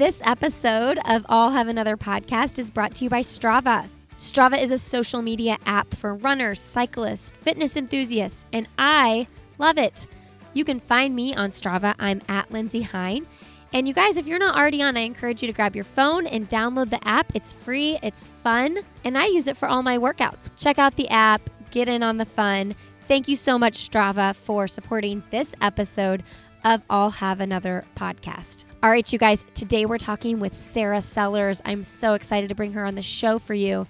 This episode of I'll Have Another podcast is brought to you by Strava. Strava is a social media app for runners, cyclists, fitness enthusiasts, and I love it. You can find me on Strava. I'm at Lindsey Hein. And you guys, if you're not already on, I encourage you to grab your phone and download the app. It's free, it's fun, and I use it for all my workouts. Check out the app, get in on the fun. Thank you so much, Strava, for supporting this episode of I'll Have Another podcast. All right, you guys, today we're talking with Sarah Sellers. I'm so excited to bring her on the show for you.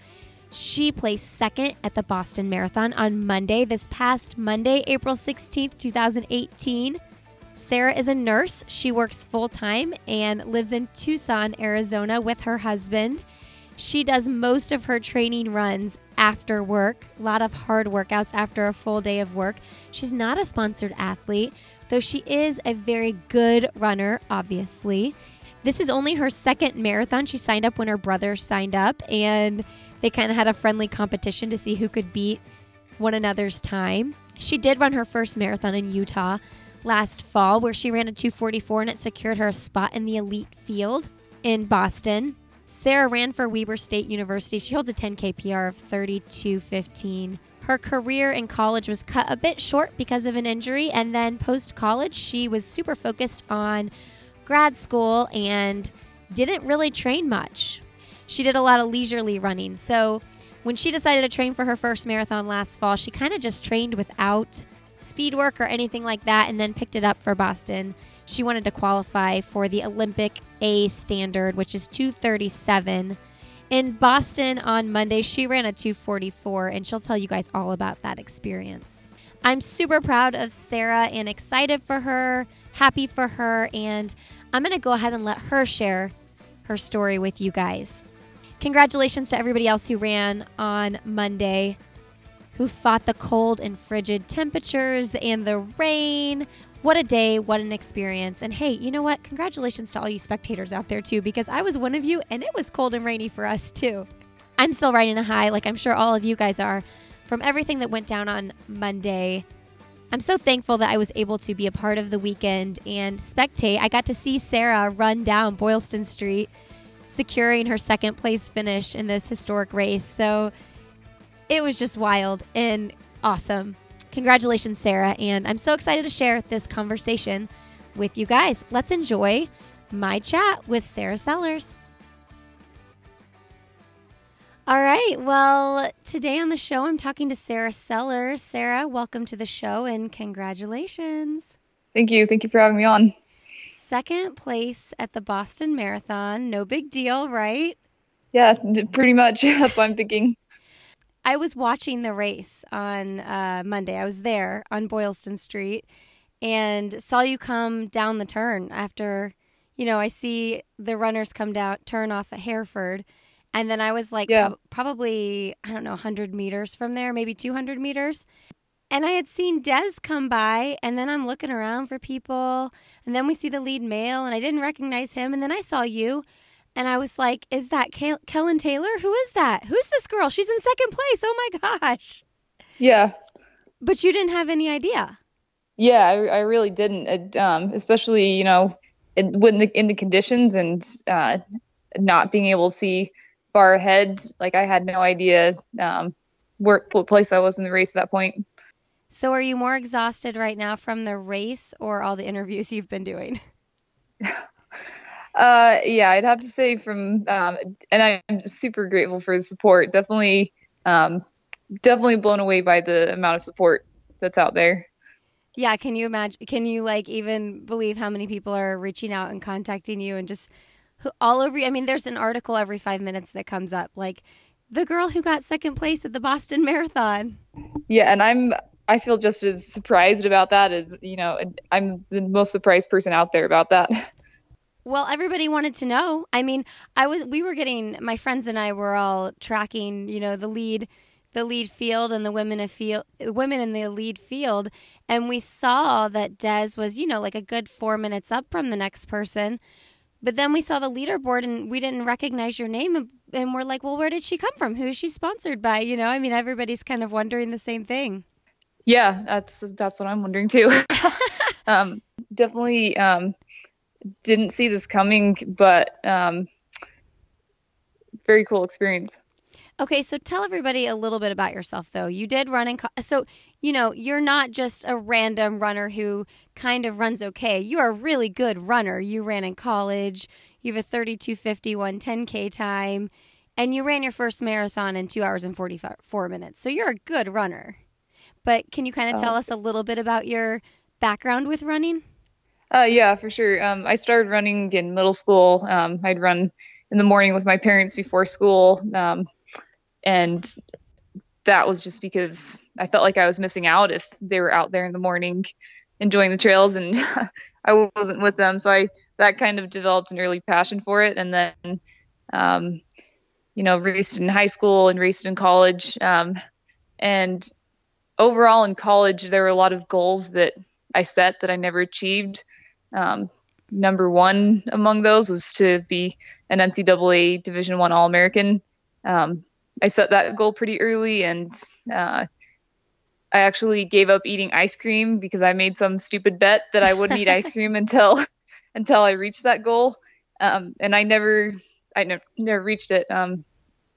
She placed second at the Boston Marathon on Monday, this past Monday, April 16th, 2018. Sarah is a nurse. She works full time and lives in Tucson, Arizona with her husband. She does most of her training runs after work, a lot of hard workouts after a full day of work. She's not a sponsored athlete, though she is a very good runner, obviously. This is only her second marathon. She signed up when her brother signed up, and they kind of had a friendly competition to see who could beat one another's time. She did run her first marathon in Utah last fall, where she ran a 244 and it secured her a spot in the elite field in Boston. Sarah ran for Weber State University. She holds a 10K PR of 32.15. Her career in college was cut a bit short because of an injury, and then post college, she was super focused on grad school and didn't really train much. She did a lot of leisurely running. So when she decided to train for her first marathon last fall, she kind of just trained without speed work or anything like that and then picked it up for Boston. She wanted to qualify for the Olympic A standard, which is 237. In Boston on Monday, she ran a 244, and she'll tell you guys all about that experience. I'm super proud of Sarah and excited for her, happy for her, and I'm going to go ahead and let her share her story with you guys. Congratulations to everybody else who ran on Monday who fought the cold and frigid temperatures and the rain. What a day, what an experience. And hey, you know what? Congratulations to all you spectators out there, too, because I was one of you and it was cold and rainy for us, too. I'm still riding a high, like I'm sure all of you guys are, from everything that went down on Monday. I'm so thankful that I was able to be a part of the weekend and spectate. I got to see Sarah run down Boylston Street, securing her second place finish in this historic race. So, it was just wild and awesome. Congratulations, Sarah. And I'm so excited to share this conversation with you guys. Let's enjoy my chat with Sarah Sellers. All right. Well, today on the show, I'm talking to Sarah Sellers. Sarah, welcome to the show and congratulations. Thank you. Thank you for having me on. Second place at the Boston Marathon. No big deal, right? Yeah, pretty much. That's what I'm thinking. I was watching the race on uh, Monday. I was there on Boylston Street and saw you come down the turn after, you know, I see the runners come down, turn off at Hereford. And then I was like, yeah. probably, I don't know, 100 meters from there, maybe 200 meters. And I had seen Des come by, and then I'm looking around for people. And then we see the lead male, and I didn't recognize him. And then I saw you, and I was like, "Is that Kellyn Taylor? Who is that? Who's this girl? She's in second place. Oh my gosh!" Yeah, but you didn't have any idea. Yeah, I, I really didn't. It, um, especially you know, in, when the in the conditions and uh, not being able to see far ahead. Like I had no idea um, where what place I was in the race at that point. So, are you more exhausted right now from the race or all the interviews you've been doing? Uh, yeah, I'd have to say from, um, and I'm super grateful for the support. Definitely, um, definitely blown away by the amount of support that's out there. Yeah, can you imagine? Can you like even believe how many people are reaching out and contacting you and just all over? I mean, there's an article every five minutes that comes up, like the girl who got second place at the Boston Marathon. Yeah, and I'm I feel just as surprised about that as you know I'm the most surprised person out there about that. Well, everybody wanted to know. I mean, I was we were getting my friends and I were all tracking, you know, the lead the lead field and the women of field women in the lead field and we saw that Des was, you know, like a good 4 minutes up from the next person. But then we saw the leaderboard and we didn't recognize your name and, and we're like, "Well, where did she come from? Who is she sponsored by?" You know, I mean, everybody's kind of wondering the same thing. Yeah, that's that's what I'm wondering too. um, definitely um, didn't see this coming, but um, very cool experience. Okay, so tell everybody a little bit about yourself, though. You did run in, co- so you know you're not just a random runner who kind of runs okay. You're a really good runner. You ran in college. You have a 3250 10K time, and you ran your first marathon in two hours and 44 minutes. So you're a good runner. But can you kind of tell oh. us a little bit about your background with running? Uh, yeah, for sure. Um, I started running in middle school. Um, I'd run in the morning with my parents before school. Um, and that was just because I felt like I was missing out if they were out there in the morning enjoying the trails and I wasn't with them. So I that kind of developed an early passion for it, and then um, you know raced in high school and raced in college. Um, and overall in college, there were a lot of goals that I set that I never achieved. Um, number one among those was to be an NCAA Division One All American. Um, I set that goal pretty early, and uh, I actually gave up eating ice cream because I made some stupid bet that I wouldn't eat ice cream until until I reached that goal. Um, and I never, I never, never reached it. Um,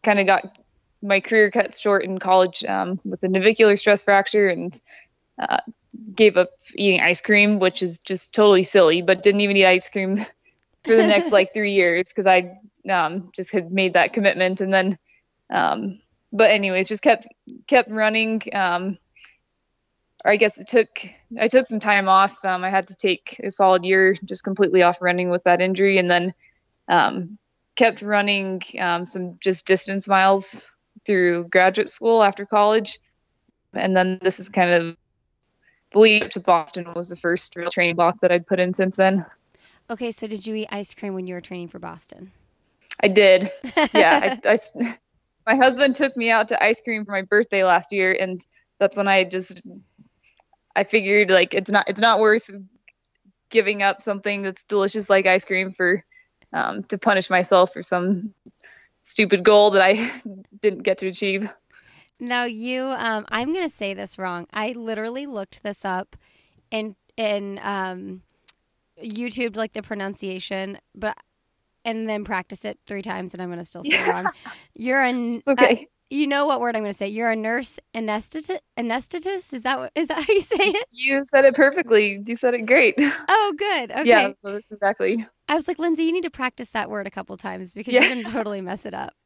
kind of got my career cut short in college um, with a navicular stress fracture and uh, gave up eating ice cream, which is just totally silly. But didn't even eat ice cream for the next like three years because I um, just had made that commitment. And then um, but anyways, just kept kept running. Um, I guess it took I took some time off. Um, I had to take a solid year just completely off running with that injury, and then um, kept running um, some just distance miles through graduate school after college, and then this is kind of lead to Boston was the first real training block that I'd put in since then. Okay, so did you eat ice cream when you were training for Boston? I did. Yeah, I, I, my husband took me out to ice cream for my birthday last year, and that's when I just I figured like it's not it's not worth giving up something that's delicious like ice cream for um, to punish myself for some stupid goal that I didn't get to achieve. Now you, um, I'm gonna say this wrong. I literally looked this up and and um, YouTube like the pronunciation, but and then practiced it three times, and I'm going to still say it wrong. You're a okay. Uh, you know what word I'm going to say? You're a nurse anesthetist. Anesthetist is that what, is that how you say it? You said it perfectly. You said it great. Oh, good. Okay. Yeah, exactly. I was like, Lindsey, you need to practice that word a couple times because yeah. you're going to totally mess it up.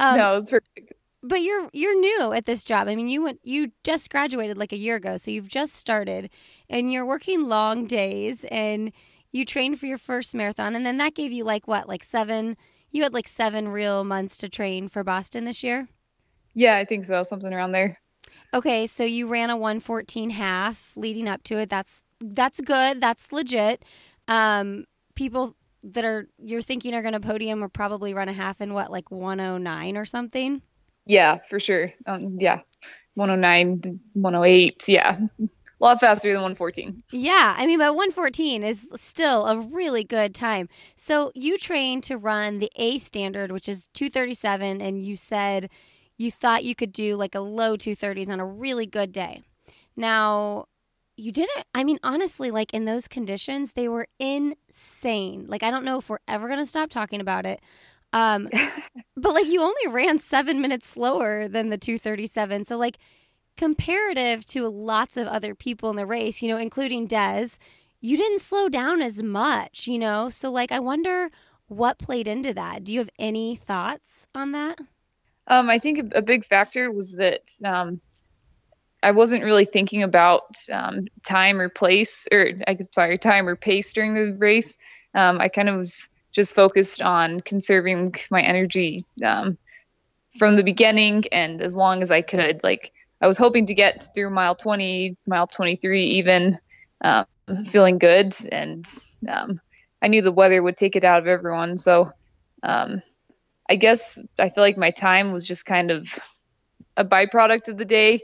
Um, no, it was perfect. But you're you're new at this job. I mean, you went you just graduated like a year ago, so you've just started, and you're working long days and you trained for your first marathon, and then that gave you like what, like seven? You had like seven real months to train for Boston this year. Yeah, I think so, something around there. Okay, so you ran a 114 half leading up to it. That's that's good. That's legit. Um, people that are you're thinking are going to podium or probably run a half in what like 109 or something. Yeah, for sure. Um, yeah, 109, 108. Yeah, a lot faster than 114. Yeah, I mean, but 114 is still a really good time. So you trained to run the A standard, which is 237, and you said you thought you could do like a low 230s on a really good day. Now, you didn't, I mean, honestly, like in those conditions, they were insane. Like, I don't know if we're ever going to stop talking about it. Um, but like, you only ran seven minutes slower than the 237. So, like, comparative to lots of other people in the race, you know, including Des, you didn't slow down as much, you know? So, like, I wonder what played into that. Do you have any thoughts on that? Um, I think a big factor was that um, I wasn't really thinking about um, time or place, or I sorry, time or pace during the race. Um, I kind of was just focused on conserving my energy um, from the beginning and as long as I could. Like I was hoping to get through mile 20, mile 23, even um, feeling good. And um, I knew the weather would take it out of everyone. So um, I guess I feel like my time was just kind of a byproduct of the day.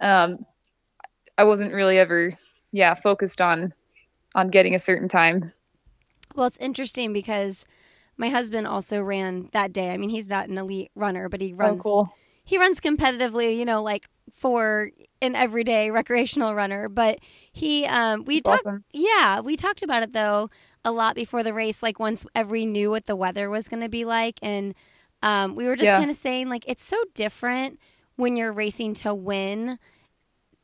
Um, I wasn't really ever, yeah, focused on on getting a certain time. Well, it's interesting because my husband also ran that day. I mean, he's not an elite runner, but he oh, runs. Oh, cool. He runs competitively, you know, like for an everyday recreational runner, but he um we talked awesome. yeah, we talked about it though a lot before the race, like once every knew what the weather was going to be like. And um, we were just Yeah. kind of saying, like, it's so different when you're racing to win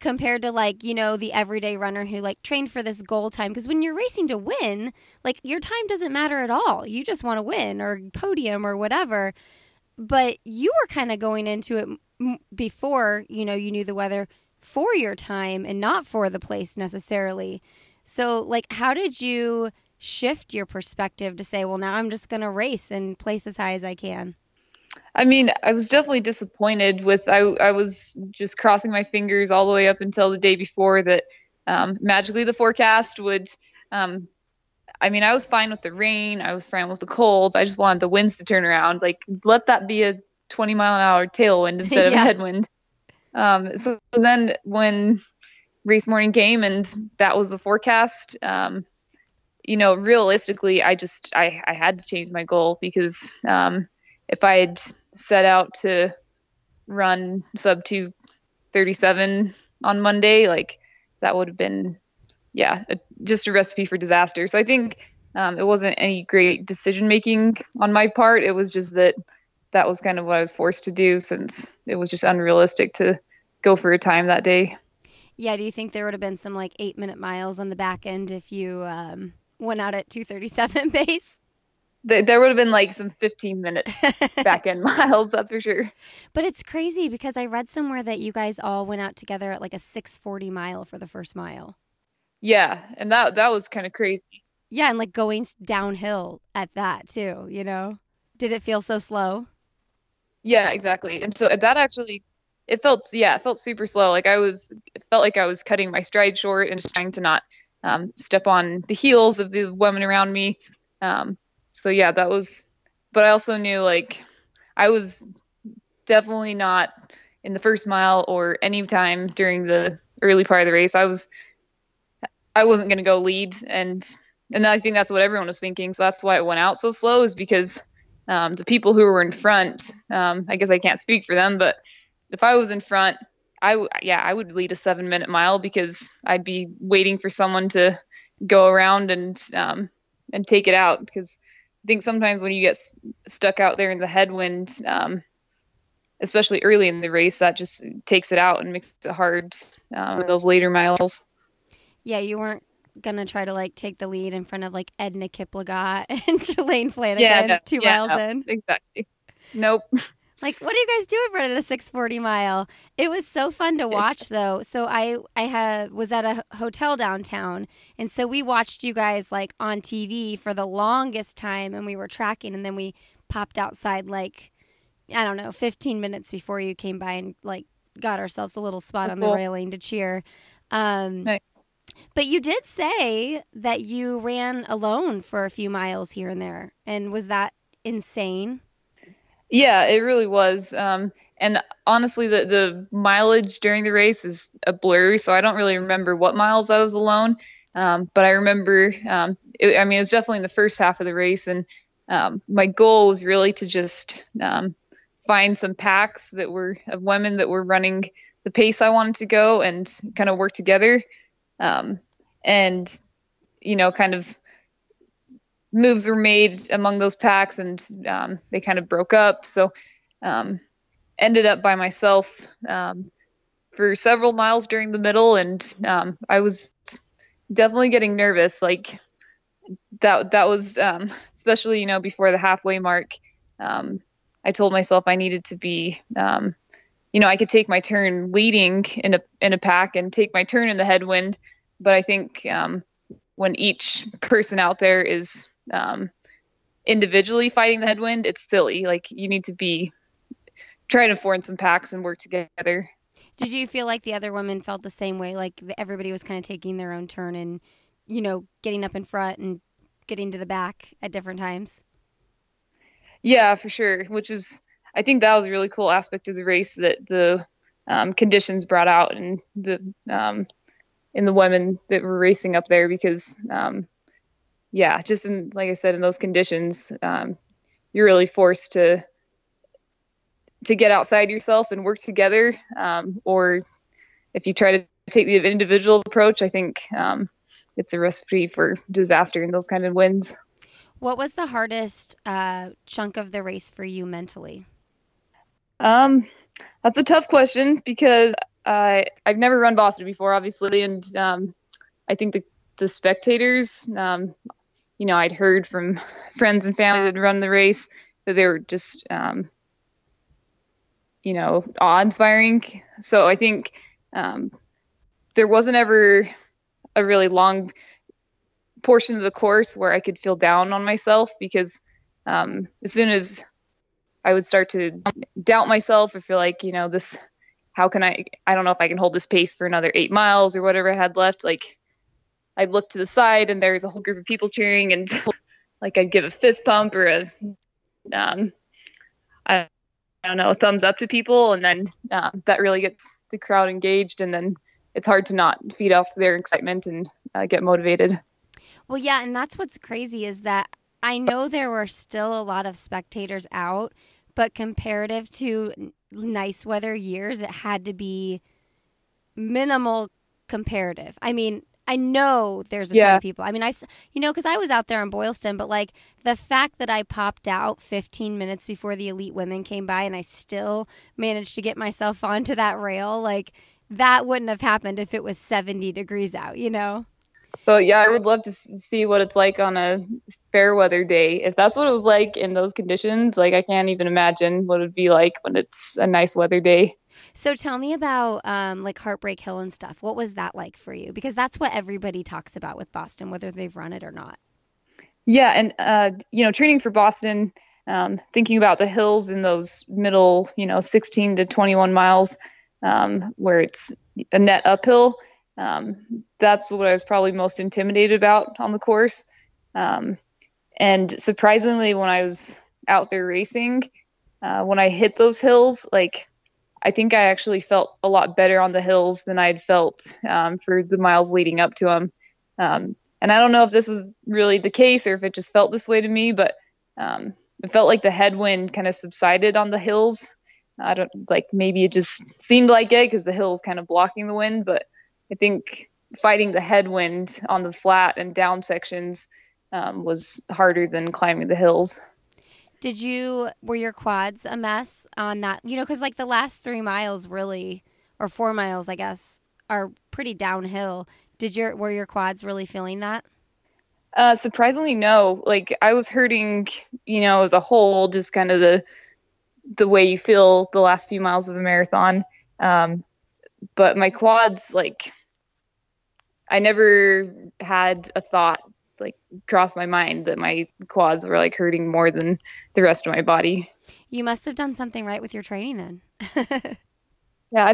compared to like you know the everyday runner who like trained for this goal time because when you're racing to win like your time doesn't matter at all. You just want to win or podium or whatever. But you were kind of going into it m- before you know you knew the weather for your time and not for the place necessarily. So like how did you shift your perspective to say well now i'm just going to race and place as high as i can I mean, I was definitely disappointed with I I was just crossing my fingers all the way up until the day before that um, magically the forecast would um, I mean, I was fine with the rain, I was fine with the cold. I just wanted the winds to turn around. Like let that be a 20 mile an hour tailwind instead of a Yeah. headwind. Um, so then when race morning came and that was the forecast, um, you know, realistically, I just I, I had to change my goal because um, if I had set out to run sub 237 on Monday, like that would have been, yeah, a, just a recipe for disaster. So I think um, it wasn't any great decision making on my part. It was just that that was kind of what I was forced to do since it was just unrealistic to go for a time that day. yeah do you think there would have been some like eight minute miles on the back end if you um, went out at 237 pace there would have been like some 15 minute back end miles, that's for sure. But it's crazy because I read somewhere that you guys all went out together at like a 640 mile for the first mile. Yeah, and that that was kind of crazy. Yeah, and like going downhill at that too, you know? Did it feel so slow? Yeah, exactly. And so that actually, it felt, yeah, it felt super slow. Like I was, it felt like I was cutting my stride short and just trying to not um, step on the heels of the women around me. Um, so yeah, that was, but I also knew like I was definitely not in the first mile or any time during the early part of the race. I was, I wasn't going to go lead. And, and I think that's what everyone was thinking. So that's why it went out so slow is because um, the people who were in front, um, I guess I can't speak for them, but if I was in front, I w- yeah, I would lead a seven minute mile because I'd be waiting for someone to go around and um, and take it out because I think sometimes when you get s- stuck out there in the headwind, um, especially early in the race, that just takes it out and makes it hard um, in those later miles. Yeah, you weren't gonna try to like take the lead in front of like Edna Kiplagat and Shalane Flanagan no, two yeah, miles no, in. exactly. Nope. Like, what do you guys do in front of a 640 mile? It was so fun to watch, though. So I I had was at a hotel downtown, and so we watched you guys like on TV for the longest time, and we were tracking, and then we popped outside like I don't know, 15 minutes before you came by and like got ourselves a little spot on the railing to cheer. Um, Nice. but you did say that you ran alone for a few miles here and there, and was that insane? Yeah, it really was. Um, and honestly, the the mileage during the race is a blur, so I don't really remember what miles I was alone. Um, but I remember, um, it, I mean, it was definitely in the first half of the race, and um, my goal was really to just um, find some packs that were of women that were running the pace I wanted to go, and kind of work together, um, and you know, kind of moves were made among those packs and um, they kind of broke up. So um, ended up by myself um, for several miles during the middle, and um, I was definitely getting nervous. Like that that was um, especially you know before the halfway mark. I told myself I needed to be. You know, I could take my turn leading in a in a pack and take my turn in the headwind, but I think um, when each person out there is um, individually fighting the headwind, it's silly. Like you need to be trying to form some packs and work together. Did you feel like the other women felt the same way? Like everybody was kind of taking their own turn and, you know, getting up in front and getting to the back at different times? Yeah, for sure. Which is, I think that was a really cool aspect of the race that the um, conditions brought out and the um, in the women that were racing up there because, um, yeah, just in like I said, in those conditions, um, you're really forced to to get outside yourself and work together. Um, or if you try to take the individual approach, I think um, it's a recipe for disaster in those kind of winds. What was the hardest uh, chunk of the race for you mentally? Um, that's a tough question because I I've never run Boston before, obviously, and um, I think the the spectators, um, you know, I'd heard from friends and family that run the race that they were just, um, you know, awe-inspiring. So I think um, there wasn't ever a really long portion of the course where I could feel down on myself because um, as soon as I would start to doubt myself or feel like, you know, this, how can I, I don't know if I can hold this pace for another eight miles or whatever I had left. Like, I'd look to the side and there's a whole group of people cheering and like I'd give a fist pump or a, um, I, don't know, thumbs up to people. And then uh, that really gets the crowd engaged. And then it's hard to not feed off their excitement and uh, get motivated. Well, yeah. And that's what's crazy is that I know there were still a lot of spectators out, but comparative to nice weather years, it had to be minimal comparative. I mean, I know there's a yeah. ton of people. I mean, I, you know, because I was out there in Boylston, but like the fact that I popped out 15 minutes before the elite women came by and I still managed to get myself onto that rail, like that wouldn't have happened if it was 70 degrees out, you know? So yeah, I would love to see what it's like on a fair weather day. If that's what it was like in those conditions, like I can't even imagine what it'd be like when it's a nice weather day. So tell me about um, like Heartbreak Hill and stuff. What was that like for you? Because that's what everybody talks about with Boston, whether they've run it or not. Yeah, and uh, you know, training for Boston, um, thinking about the hills in those middle, you know, 16 to 21 miles, um, where it's a net uphill. Um, that's what I was probably most intimidated about on the course. Um, and surprisingly, when I was out there racing, uh, when I hit those hills, like I think I actually felt a lot better on the hills than I had felt um, for the miles leading up to them. Um, and I don't know if this was really the case or if it just felt this way to me, but um, it felt like the headwind kind of subsided on the hills. I don't like maybe it just seemed like it because the hills kind of blocking the wind, but I think fighting the headwind on the flat and down sections um, was harder than climbing the hills. Did you were your quads a mess on that? You know, because like the last three miles really, or four miles, I guess, are pretty downhill. Did your were your quads really feeling that? Uh, surprisingly, no. Like I was hurting, you know, as a whole, just kind of the the way you feel the last few miles of a marathon. Um, but my quads, like I never had a thought like cross my mind that my quads were like hurting more than the rest of my body. You must have done something right with your training then. yeah,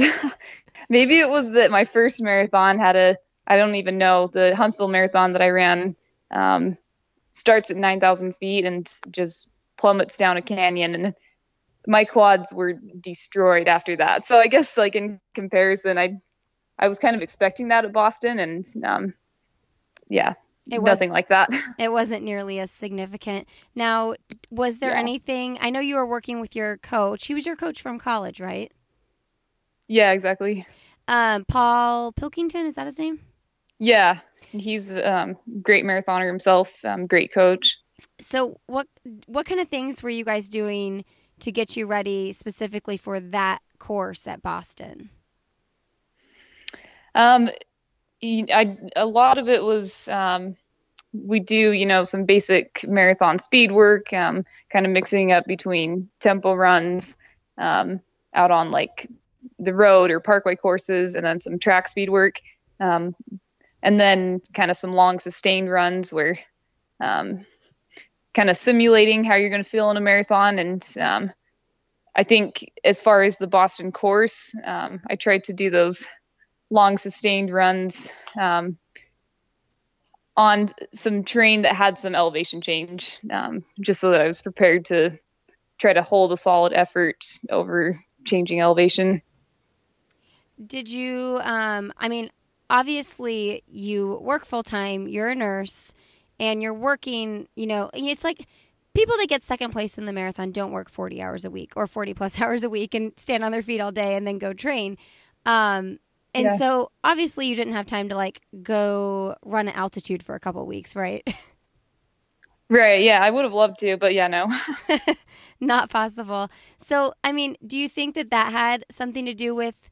maybe it was that my first marathon had a I don't even know the Huntsville marathon that I ran um, starts at nine thousand feet and just plummets down a canyon and my quads were destroyed after that. So I guess like in comparison, I I was kind of expecting that at Boston, and um, yeah, it nothing like that. it wasn't nearly as significant. Now, was there yeah. anything? I know you were working with your coach. He was your coach from college, right? Yeah, exactly. Um, Paul Pilkington is that his name? Yeah, he's um, great marathoner himself. Um, great coach. So, what what kind of things were you guys doing to get you ready specifically for that course at Boston? Um, I, a lot of it was um, we do, you know, some basic marathon speed work, um, kind of mixing up between tempo runs um, out on like the road or parkway courses, and then some track speed work, um, and then kind of some long sustained runs where um, kind of simulating how you're going to feel in a marathon. And um, I think as far as the Boston course, I tried to do those long sustained runs um, on some terrain that had some elevation change, um, just so that I was prepared to try to hold a solid effort over changing elevation. Did you, um, I mean, obviously you work full time, you're a nurse, and you're working, you know, it's like people that get second place in the marathon don't work 40 hours a week or 40 plus hours a week and stand on their feet all day and then go train. Um, And Yeah. so obviously you didn't have time to like go run at altitude for a couple weeks, right? Right. Yeah, I would have loved to, but yeah, no. Not possible. So, I mean, do you think that that had something to do with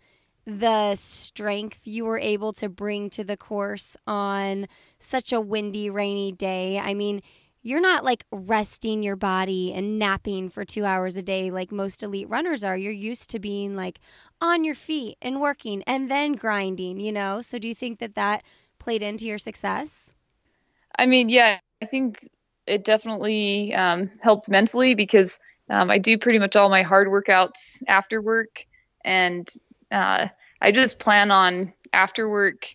the strength you were able to bring to the course on such a windy, rainy day? I mean, you're not like resting your body and napping for two hours a day like most elite runners are. You're used to being like on your feet and working and then grinding, you know? So, do you think that that played into your success? I mean, yeah, I think it definitely um, helped mentally because um, I do pretty much all my hard workouts after work, and uh, I just plan on after work,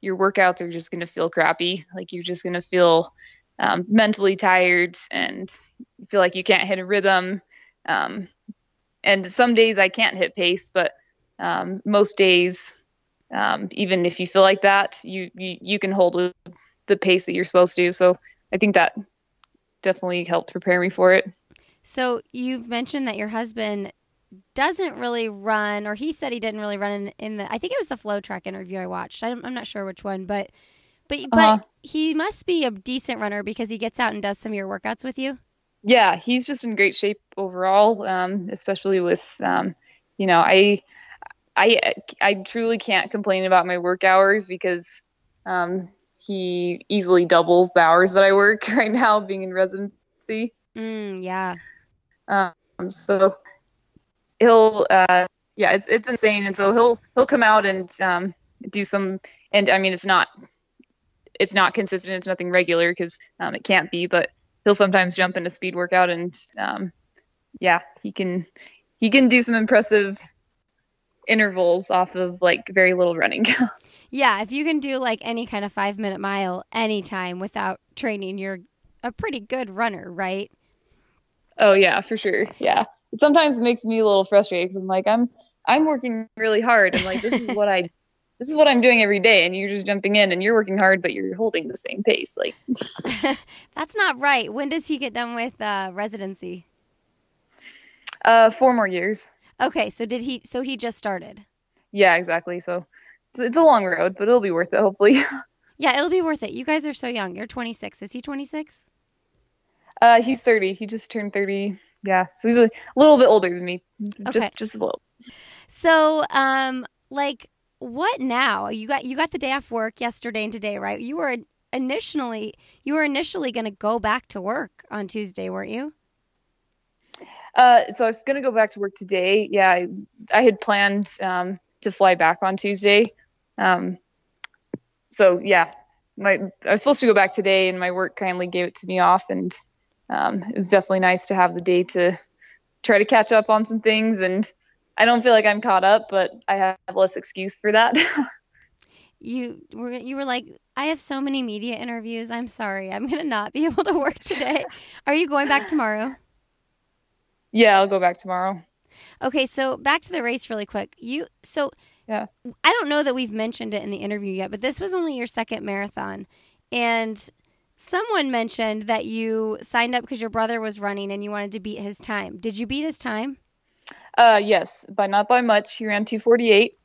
your workouts are just going to feel crappy. Like you're just going to feel um, mentally tired and feel like you can't hit a rhythm. Um, and some days I can't hit pace, but um, most days, um, even if you feel like that, you, you you can hold the pace that you're supposed to. So I think that definitely helped prepare me for it. So you've mentioned that your husband doesn't really run, or he said he didn't really run in, in the. I think it was the FloTrack interview I watched. I'm, I'm not sure which one, but but but Uh-huh. he must be a decent runner because he gets out and does some of your workouts with you. Yeah, he's just in great shape overall, um, especially with, um, you know, I, I, I truly can't complain about my work hours because um, he easily doubles the hours that I work right now, being in residency. Mm, yeah. Um, so he'll, uh, yeah, it's it's insane, and so he'll he'll come out and um, do some, and I mean, it's not it's not consistent, it's nothing regular because um, it can't be, but he'll sometimes jump into speed workout, and um, yeah, he can he can do some impressive intervals off of like very little running. Yeah, if you can do like any kind of five minute mile anytime without training, you're a pretty good runner, right? oh yeah, for sure, yeah. Sometimes it makes me a little frustrated because I'm like I'm I'm working really hard, and like this is what I this is what I'm doing every day, and you're just jumping in and you're working hard, but you're holding the same pace. Like, That's not right. When does he get done with uh, residency? uh, four more years. Okay, so did he? So he just started. Yeah, exactly. So it's, it's a long road, but it'll be worth it, hopefully. Yeah, it'll be worth it. You guys are so young. You're 26. Is he 26? Uh, he's 30. He just turned 30. Yeah, so he's a little bit older than me. Okay. Just just a little. So, um, like, what now? You got you got the day off work yesterday and today, right? You were initially you were initially going to go back to work on Tuesday, weren't you? Uh, so I was gonna go back to work today. Yeah, I, I had planned um, to fly back on Tuesday. Um, so yeah, my I was supposed to go back today, and my work kindly gave it to me off, and um, it was definitely nice to have the day to try to catch up on some things. And I don't feel like I'm caught up, but I have less excuse for that. You were you were like, I have so many media interviews. I'm sorry, I'm going to not be able to work today. Are you going back tomorrow? yeah, I'll go back tomorrow. Okay, so back to the race really quick. You so Yeah. I don't know that we've mentioned it in the interview yet, but this was only your second marathon. And someone mentioned that you signed up because your brother was running and you wanted to beat his time. Did you beat his time? Uh, yes, but not by much. He ran 248,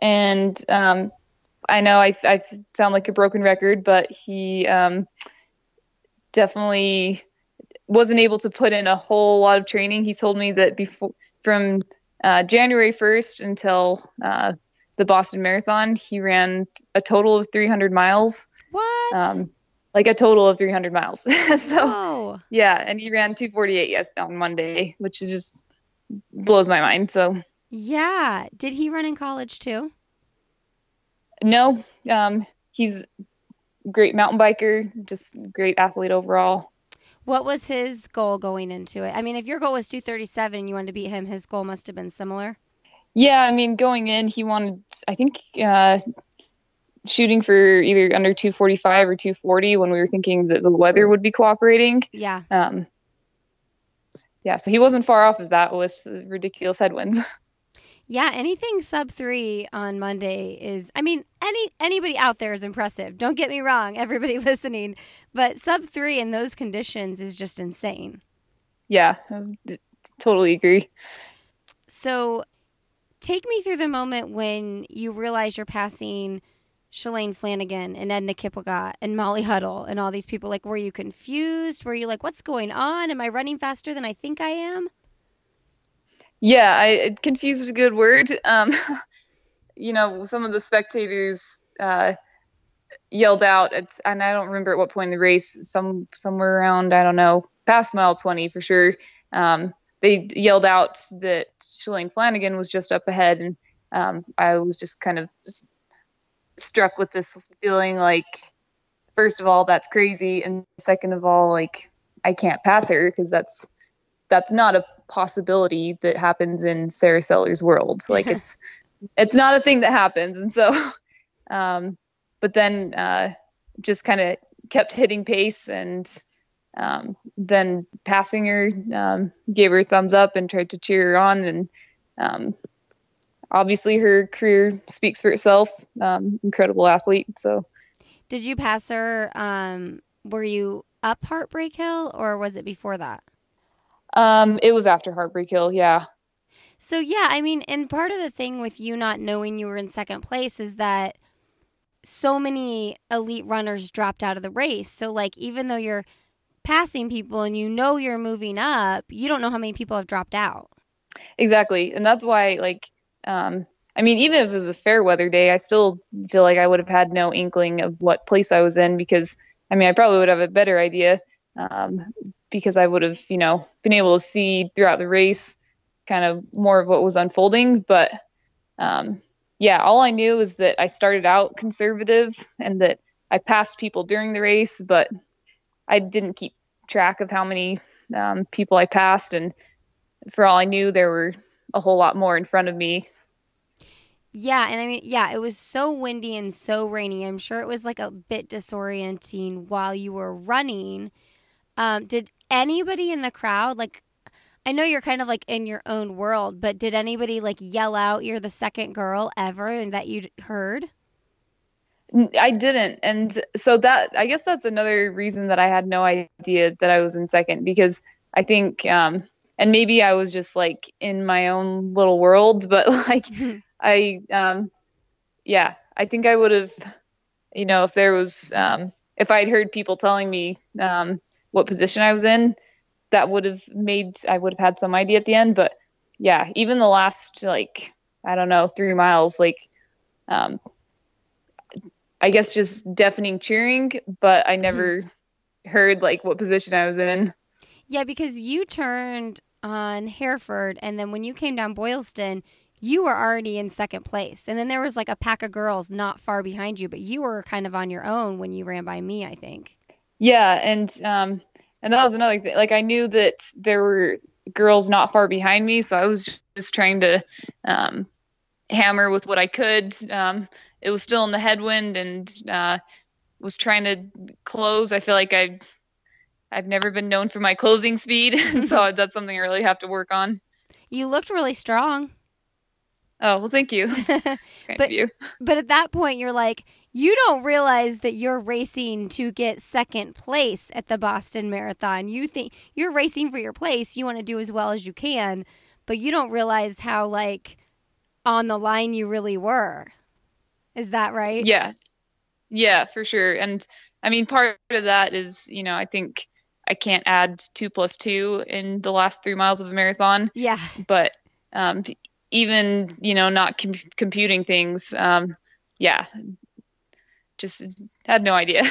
and um, I know I, I sound like a broken record, but he um, definitely wasn't able to put in a whole lot of training. He told me that before from uh, January 1st until uh, the Boston Marathon, he ran a total of 300 miles, What? um, like a total of 300 miles. so. Yeah, and he ran 248 yes on Monday, which is just blows my mind. So yeah. Did he run in college too? no, um, he's great mountain biker, just great athlete overall. What was his goal going into it? I mean, if your goal was 237 and you wanted to beat him, his goal must have been similar. Yeah, I mean, going in, he wanted, I think, uh, shooting for either under 245 or 240 when we were thinking that the weather would be cooperating. Yeah. Um, yeah, so he wasn't far off of that with ridiculous headwinds. Yeah, anything sub three on Monday is. I mean, any anybody out there is impressive. Don't get me wrong, everybody listening, but sub three in those conditions is just insane. yeah, I totally agree. So, take me through the moment when you realize you're passing Shalane Flanagan and Edna Kiplagat and Molly Huddle and all these people. Like, were you confused? Were you like, what's going on? Am I running faster than I think I am? Yeah, I confused is a good word. Um, you know, some of the spectators uh, yelled out, at, and I don't remember at what point in the race, some somewhere around I don't know, past mile twenty for sure. Um, they yelled out that Shalane Flanagan was just up ahead, and um, I was just kind of struck with this feeling like, first of all, that's crazy, and second of all, like I can't pass her because that's that's not a possibility that happens in Sarah Sellers' world. Like it's it's not a thing that happens, and so, um, but then uh, just kind of kept hitting pace and. Um, then passing her, um, gave her thumbs up and tried to cheer her on. And um, obviously her career speaks for itself. Um, incredible athlete. So, did you pass her? Um, were you up Heartbreak Hill or was it before that? Um, it was after Heartbreak Hill. Yeah. So yeah, I mean, and part of the thing with you not knowing you were in second place is that so many elite runners dropped out of the race. So like, even though you're passing people and you know you're moving up, you don't know how many people have dropped out. Exactly, and that's why like um, I mean, even if it was a fair weather day, I still feel like I would have had no inkling of what place I was in because, I mean, I probably would have a better idea um, because I would have, you know, been able to see throughout the race kind of more of what was unfolding. But um, yeah, all I knew was that I started out conservative and that I passed people during the race, but I didn't keep track of how many um, people I passed. And for all I knew, there were a whole lot more in front of me. Yeah, and I mean, yeah, it was so windy and so rainy. I'm sure it was like a bit disorienting while you were running. Um, did anybody in the crowd like? I know you're kind of like in your own world, but did anybody like yell out, "You're the second girl ever," and that you heard? I didn't, and so that I guess that's another reason that I had no idea that I was in second because I think um, and maybe I was just like in my own little world, but like I, um, yeah, I think I would have, you know, if there was, um, if I'd heard people telling me um, what position I was in, that would have made I would have had some idea at the end. But yeah, even the last like I don't know three miles, like um, I guess just deafening cheering, but I never heard like what position I was in. Yeah, because you turned on Hereford, and then when you came down Boylston, you were already in second place. And then there was like a pack of girls not far behind you, but you were kind of on your own when you ran by me, I think. Yeah, and um and that was another thing. Like I knew that there were girls not far behind me, so I was just trying to um hammer with what I could. Um it was still in the headwind and uh was trying to close. I feel like I I've never been known for my closing speed, so that's something I really have to work on. You looked really strong. Oh well, thank you. but, you. but at that point, you're like, you don't realize that you're racing to get second place at the Boston Marathon. You think you're racing for your place. You want to do as well as you can, but you don't realize how like on the line you really were. Is that right? Yeah. Yeah, for sure. And I mean, part of that is, you know, I think I can't add two plus two in the last three miles of a marathon. Yeah. But um, even you know not com- computing things, um, yeah, just had no idea.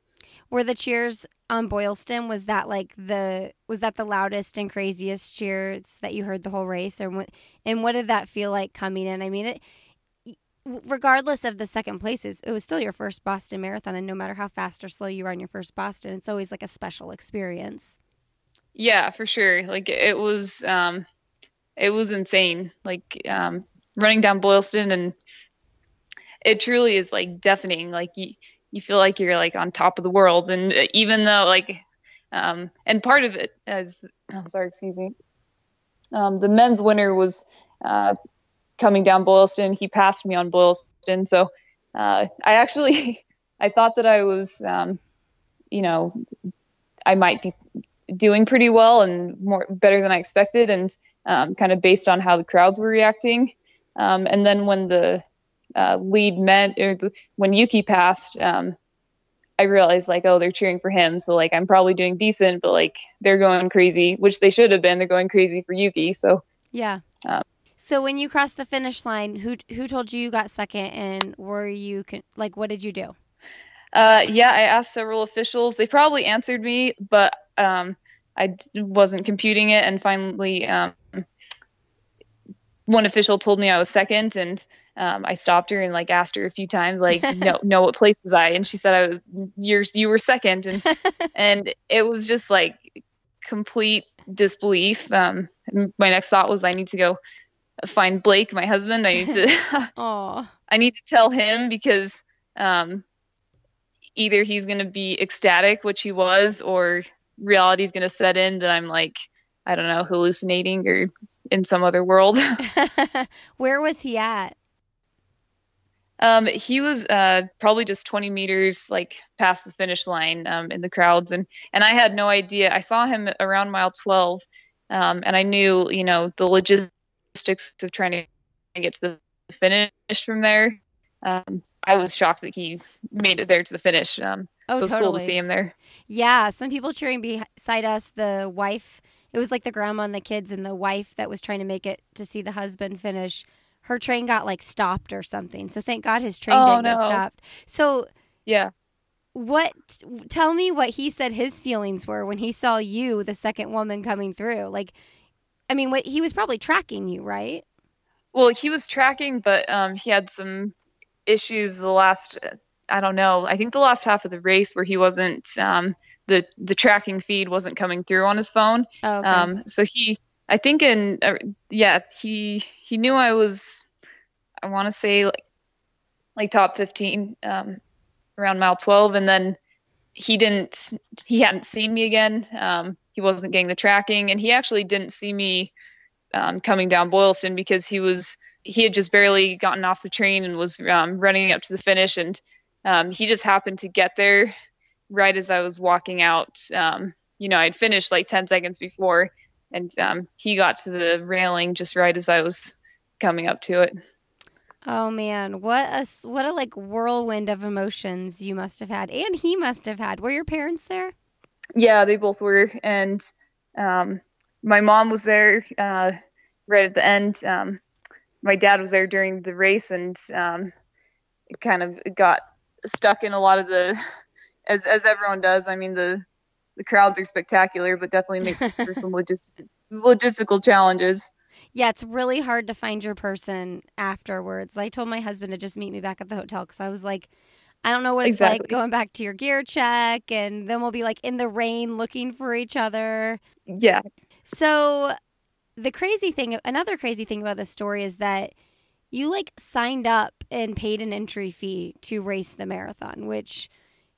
Were the cheers on Boylston? Was that like the was that the loudest and craziest cheers that you heard the whole race, or what? And what did that feel like coming in? I mean, it regardless of the second places, it was still your first Boston Marathon, and no matter how fast or slow you run your first Boston, it's always like a special experience. Yeah, for sure. Like it was, um, it was insane. Like um, running down Boylston, and it truly is like deafening. Like you, you feel like you're like on top of the world, and even though like, um, and part of it as, I'm oh, sorry, excuse me. Um, the men's winner was uh, coming down Boylston. He passed me on Boylston, so uh, I actually I thought that I was, um, you know, I might be doing pretty well and more better than I expected, and um, kind of based on how the crowds were reacting. Um, and then when the uh, lead meant, or the, when Yuki passed, um, I realized like, oh, they're cheering for him. So like, I'm probably doing decent, but like they're going crazy, which they should have been. They're going crazy for Yuki. So yeah. Um, so when you crossed the finish line, who who told you you got second, and were you con- like, what did you do? Uh, yeah, I asked several officials. They probably answered me, but um, I d- wasn't computing it. And finally, um, one official told me I was second, and um, I stopped her and like asked her a few times, like, no, no, what place was I? And she said I was yours. You were second, and and it was just like complete disbelief. Um, my next thought was I need to go find Blake, my husband. I need to, I need to tell him because um, either he's going to be ecstatic, which he was, or reality's going to set in that I'm like, I don't know, hallucinating or in some other world. Where was he at? Um, he was uh, probably just 20 meters like past the finish line um, in the crowds, and and I had no idea. I saw him around mile 12, um, and I knew you know the logistics of trying to get to the finish from there. Um, I was shocked that he made it there to the finish. Um, oh, so it's totally. cool to see him there. Yeah, some people cheering beside us. The wife, it was like the grandma and the kids, and the wife that was trying to make it to see the husband finish. Her train got like stopped or something. So thank God his train oh, didn't no. get stopped. So yeah, what? Tell me what he said his feelings were when he saw you, the second woman coming through. Like, I mean, what he was probably tracking you, right? Well, he was tracking, but um, he had some issues the last I don't know. I think the last half of the race where he wasn't um, the the tracking feed wasn't coming through on his phone. Oh, okay. um, so he, I think in uh, yeah he he knew I was I want to say like like top fifteen um, around mile twelve, and then he didn't he hadn't seen me again. Um, he wasn't getting the tracking, and he actually didn't see me um, coming down Boylston because he was he had just barely gotten off the train and was um, running up to the finish, and um, he just happened to get there right as I was walking out. Um, you know, I'd finished like 10 seconds before, and um, he got to the railing just right as I was coming up to it. Oh man, what a what a like whirlwind of emotions you must have had, and he must have had. Were your parents there? Yeah, they both were, and um, my mom was there uh, right at the end. Um, my dad was there during the race and um, kind of got stuck in a lot of the as as everyone does. I mean the the crowds are spectacular, but definitely makes for some logist- logistical challenges. Yeah, it's really hard to find your person afterwards. I told my husband to just meet me back at the hotel because I was like, I don't know what it's exactly. like going back to your gear check, and then we'll be like in the rain looking for each other. Yeah. So the crazy thing, another crazy thing about this story is that you like signed up and paid an entry fee to race the marathon, which,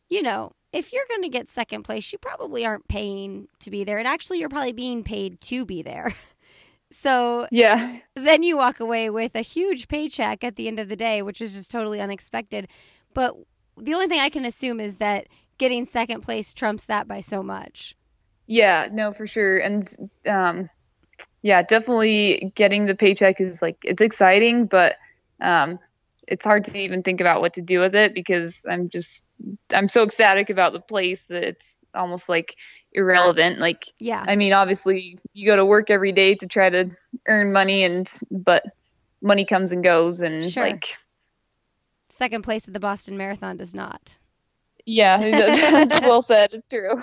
you know, if you're going to get second place, you probably aren't paying to be there. And actually, you're probably being paid to be there. so, yeah. Then you walk away with a huge paycheck at the end of the day, which is just totally unexpected. But the only thing I can assume is that getting second place trumps that by so much. Yeah, no, for sure. And um, yeah, definitely getting the paycheck is like it's exciting, but um, it's hard to even think about what to do with it because I'm just I'm so ecstatic about the place that it's almost like irrelevant. Like, yeah, I mean, obviously you go to work every day to try to earn money, and but money comes and goes, and sure. like second place at the Boston Marathon does not. Yeah, that's well said. It's true.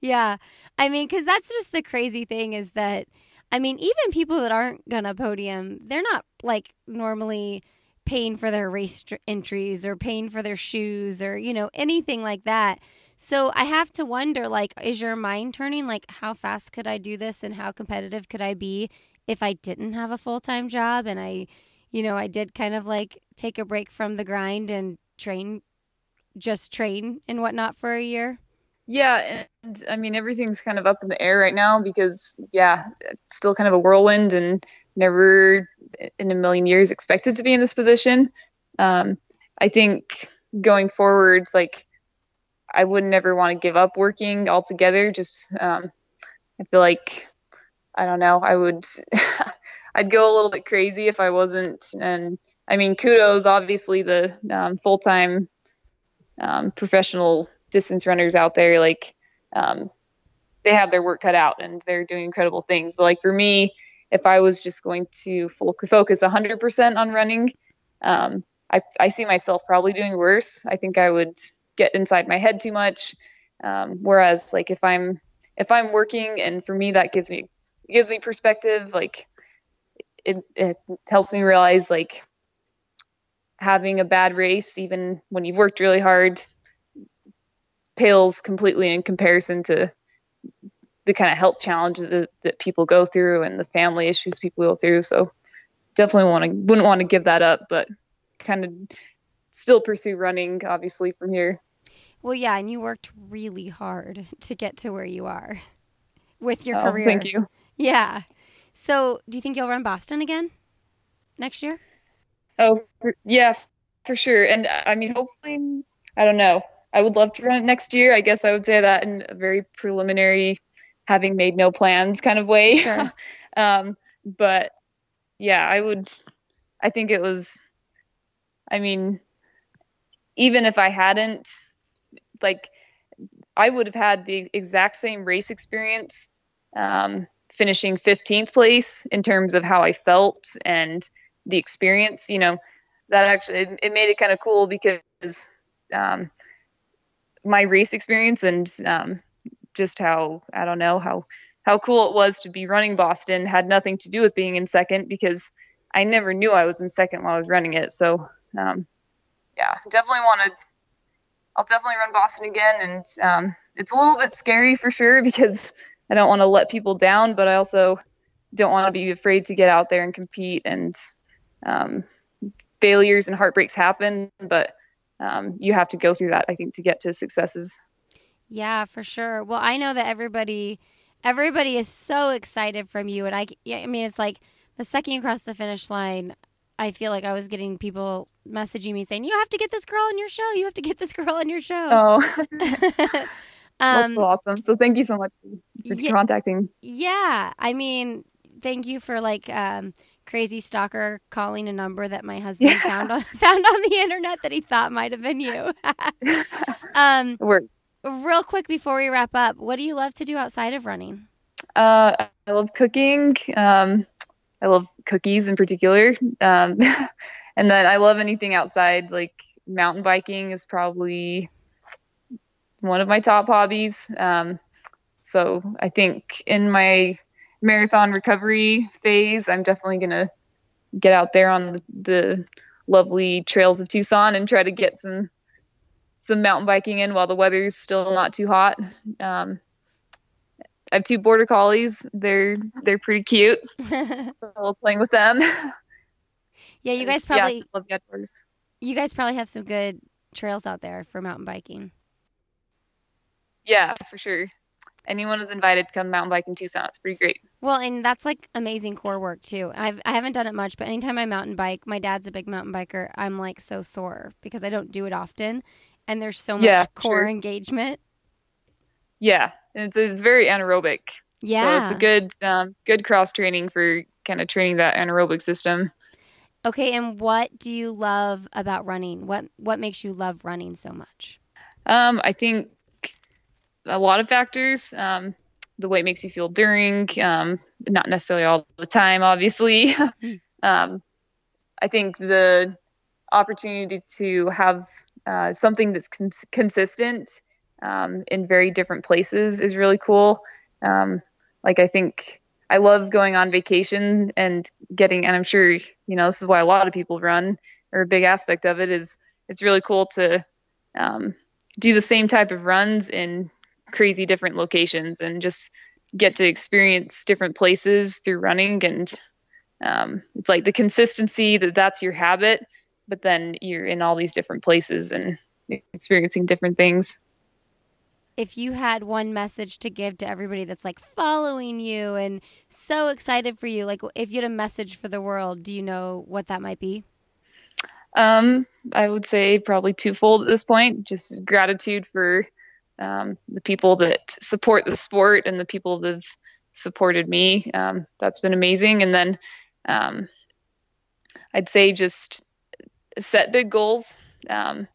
Yeah, I mean, because that's just the crazy thing is that I mean, even people that aren't gonna podium, they're not like normally paying for their race entries or paying for their shoes or you know anything like that. So I have to wonder, like, is your mind turning? Like, how fast could I do this, and how competitive could I be if I didn't have a full time job and I, you know, I did kind of like take a break from the grind and train, just train and whatnot for a year. Yeah, and I mean everything's kind of up in the air right now because yeah, it's still kind of a whirlwind and never in a million years expected to be in this position. Um, I think going forwards, like I would never want to give up working altogether. Just um, I feel like I don't know. I would. I'd go a little bit crazy if I wasn't. And I mean, kudos, obviously, the um, full time um, professional distance runners out there. Like, um, they have their work cut out and they're doing incredible things. But like for me, if I was just going to full focus 100% on running, um, I, I see myself probably doing worse. I think I would get inside my head too much. Um, whereas like if I'm if I'm working and for me that gives me gives me perspective, like it, it helps me realize like having a bad race, even when you've worked really hard, pales completely in comparison to the kind of health challenges that, that people go through and the family issues people go through. So definitely want to wouldn't want to give that up, but kind of still pursue running obviously from here. Well, yeah, and you worked really hard to get to where you are with your oh, career. Thank you. Yeah. So, do you think you'll run Boston again next year? Oh, for, yeah, for sure. And I mean, hopefully, I don't know. I would love to run it next year. I guess I would say that in a very preliminary, having made no plans kind of way. Sure. um, but yeah, I would. I think it was. I mean, even if I hadn't, like, I would have had the exact same race experience, um, finishing 15th place in terms of how I felt and the experience. You know, that actually it, it made it kind of cool because um, my race experience and um, just how I don't know how how cool it was to be running Boston had nothing to do with being in second because I never knew I was in second while I was running it. So um, yeah, definitely want to. I'll definitely run Boston again, and um, it's a little bit scary for sure because I don't want to let people down, but I also don't want to be afraid to get out there and compete. And um, failures and heartbreaks happen, but um, you have to go through that, I think, to get to successes. Yeah, for sure. Well, I know that everybody, everybody is so excited from you, and I, I mean, it's like the second you cross the finish line, I feel like I was getting people messaging me saying, "You have to get this girl on your show. You have to get this girl on your show." Oh, um, that's awesome! So thank you so much for yeah, contacting. Yeah, I mean, thank you for like um, crazy stalker calling a number that my husband yeah. found on found on the internet that he thought might have been you. um, Works. Real quick before we wrap up, what do you love to do outside of running? Uh, I love cooking. Um, I love cookies in particular, um, and then I love anything outside. Like mountain biking is probably one of my top hobbies. Um, so I think in my marathon recovery phase, I'm definitely going to get out there on the, the, lovely trails of Tucson and try to get some some mountain biking in while the weather's still not too hot. Um, I have two border collies. They're they're pretty cute. I love playing with them. Yeah, you guys probably yeah, love the outdoors. You guys probably have some good trails out there for mountain biking. Yeah, for sure anyone is invited to come mountain bike in Tucson. It's pretty great. Well, and that's like amazing core work too. I've I haven't done it much, but anytime I mountain bike, my dad's a big mountain biker. I'm like so sore because I don't do it often, and there's so much yeah, core sure. engagement. Yeah, it's it's very anaerobic. Yeah, so it's a good um, good cross training for kind of training that anaerobic system. Okay, and what do you love about running? What what makes you love running so much? Um, I think a lot of factors. Um, the way it makes you feel during, um, not necessarily all the time, obviously. um, I think the opportunity to have uh, something that's cons- consistent um, in very different places is really cool. Um, like I think I love going on vacation and getting, and I'm sure you know this is why a lot of people run, or a big aspect of it is it's really cool to um, do the same type of runs in crazy different locations and just get to experience different places through running. And um, it's like the consistency that that's your habit but then you're in all these different places and experiencing different things. If you had one message to give to everybody that's like following you and so excited for you like if you had a message for the world do you know what that might be? Um, i would say probably twofold at this point just gratitude for um, the people that support the sport and the people that have supported me. Um, that's been amazing. And then um, I'd say just set big goals. Um,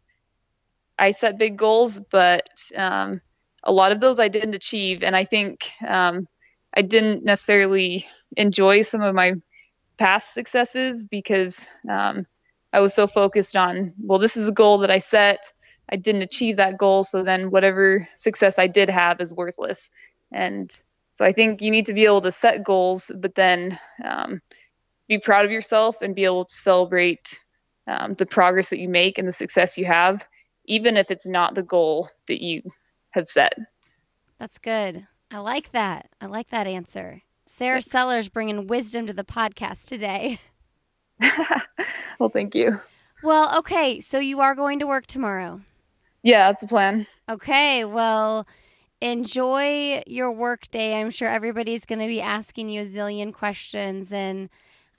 I set big goals, but um, a lot of those I didn't achieve. And I think um, I didn't necessarily enjoy some of my past successes because I was so focused on, well, this is a goal that I set. I didn't achieve that goal. So then whatever success I did have is worthless. And so I think you need to be able to set goals, but then um, be proud of yourself and be able to celebrate um, the progress that you make and the success you have, even if it's not the goal that you have set. That's good. I like that. I like that answer. Sarah Thanks. Sellers bringing wisdom to the podcast today. well, thank you. Well, okay. So you are going to work tomorrow. Yeah, that's the plan. Okay. Well, enjoy your work day. I'm sure everybody's going to be asking you a zillion questions and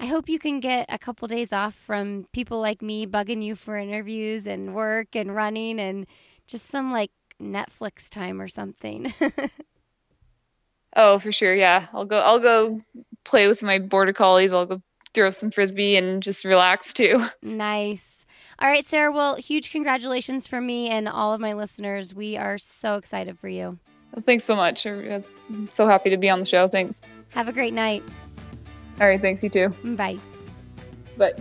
I hope you can get a couple days off from people like me bugging you for interviews and work and running and just some like Netflix time or something. oh, for sure. Yeah. I'll go I'll go play with my border collies. I'll go throw some frisbee and just relax too. Nice. All right, Sarah. Well, huge congratulations from me and all of my listeners. We are so excited for you. Well, thanks so much. I'm so happy to be on the show. Thanks. Have a great night. All right. Thanks. You too. Bye. Bye.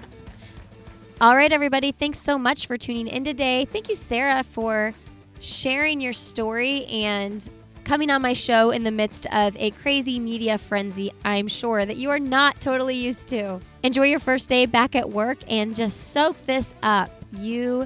All right, everybody. Thanks so much for tuning in today. Thank you, Sarah, for sharing your story and coming on my show in the midst of a crazy media frenzy, I'm sure that you are not totally used to. Enjoy your first day back at work and just soak this up. You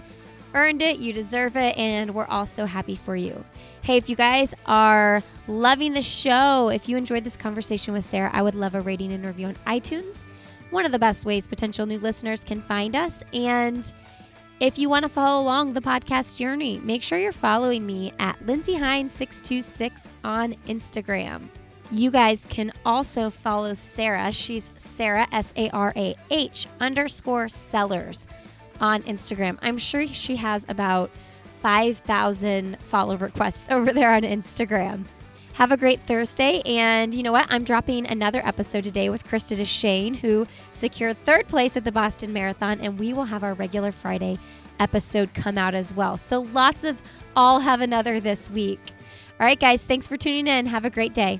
earned it, you deserve it, and we're all so happy for you. Hey, if you guys are loving the show, if you enjoyed this conversation with Sarah, I would love a rating and review on iTunes. One of the best ways potential new listeners can find us. And if you want to follow along the podcast journey, make sure you're following me at Lindsey Hines626 on Instagram. You guys can also follow Sarah. She's Sarah, S A R A H underscore sellers on Instagram. I'm sure she has about 5,000 follow requests over there on Instagram. Have a great Thursday. And you know what? I'm dropping another episode today with Krista Duchene, who secured third place at the Boston Marathon. And we will have our regular Friday episode come out as well. So lots of I'll Have Another this week. All right, guys, thanks for tuning in. Have a great day.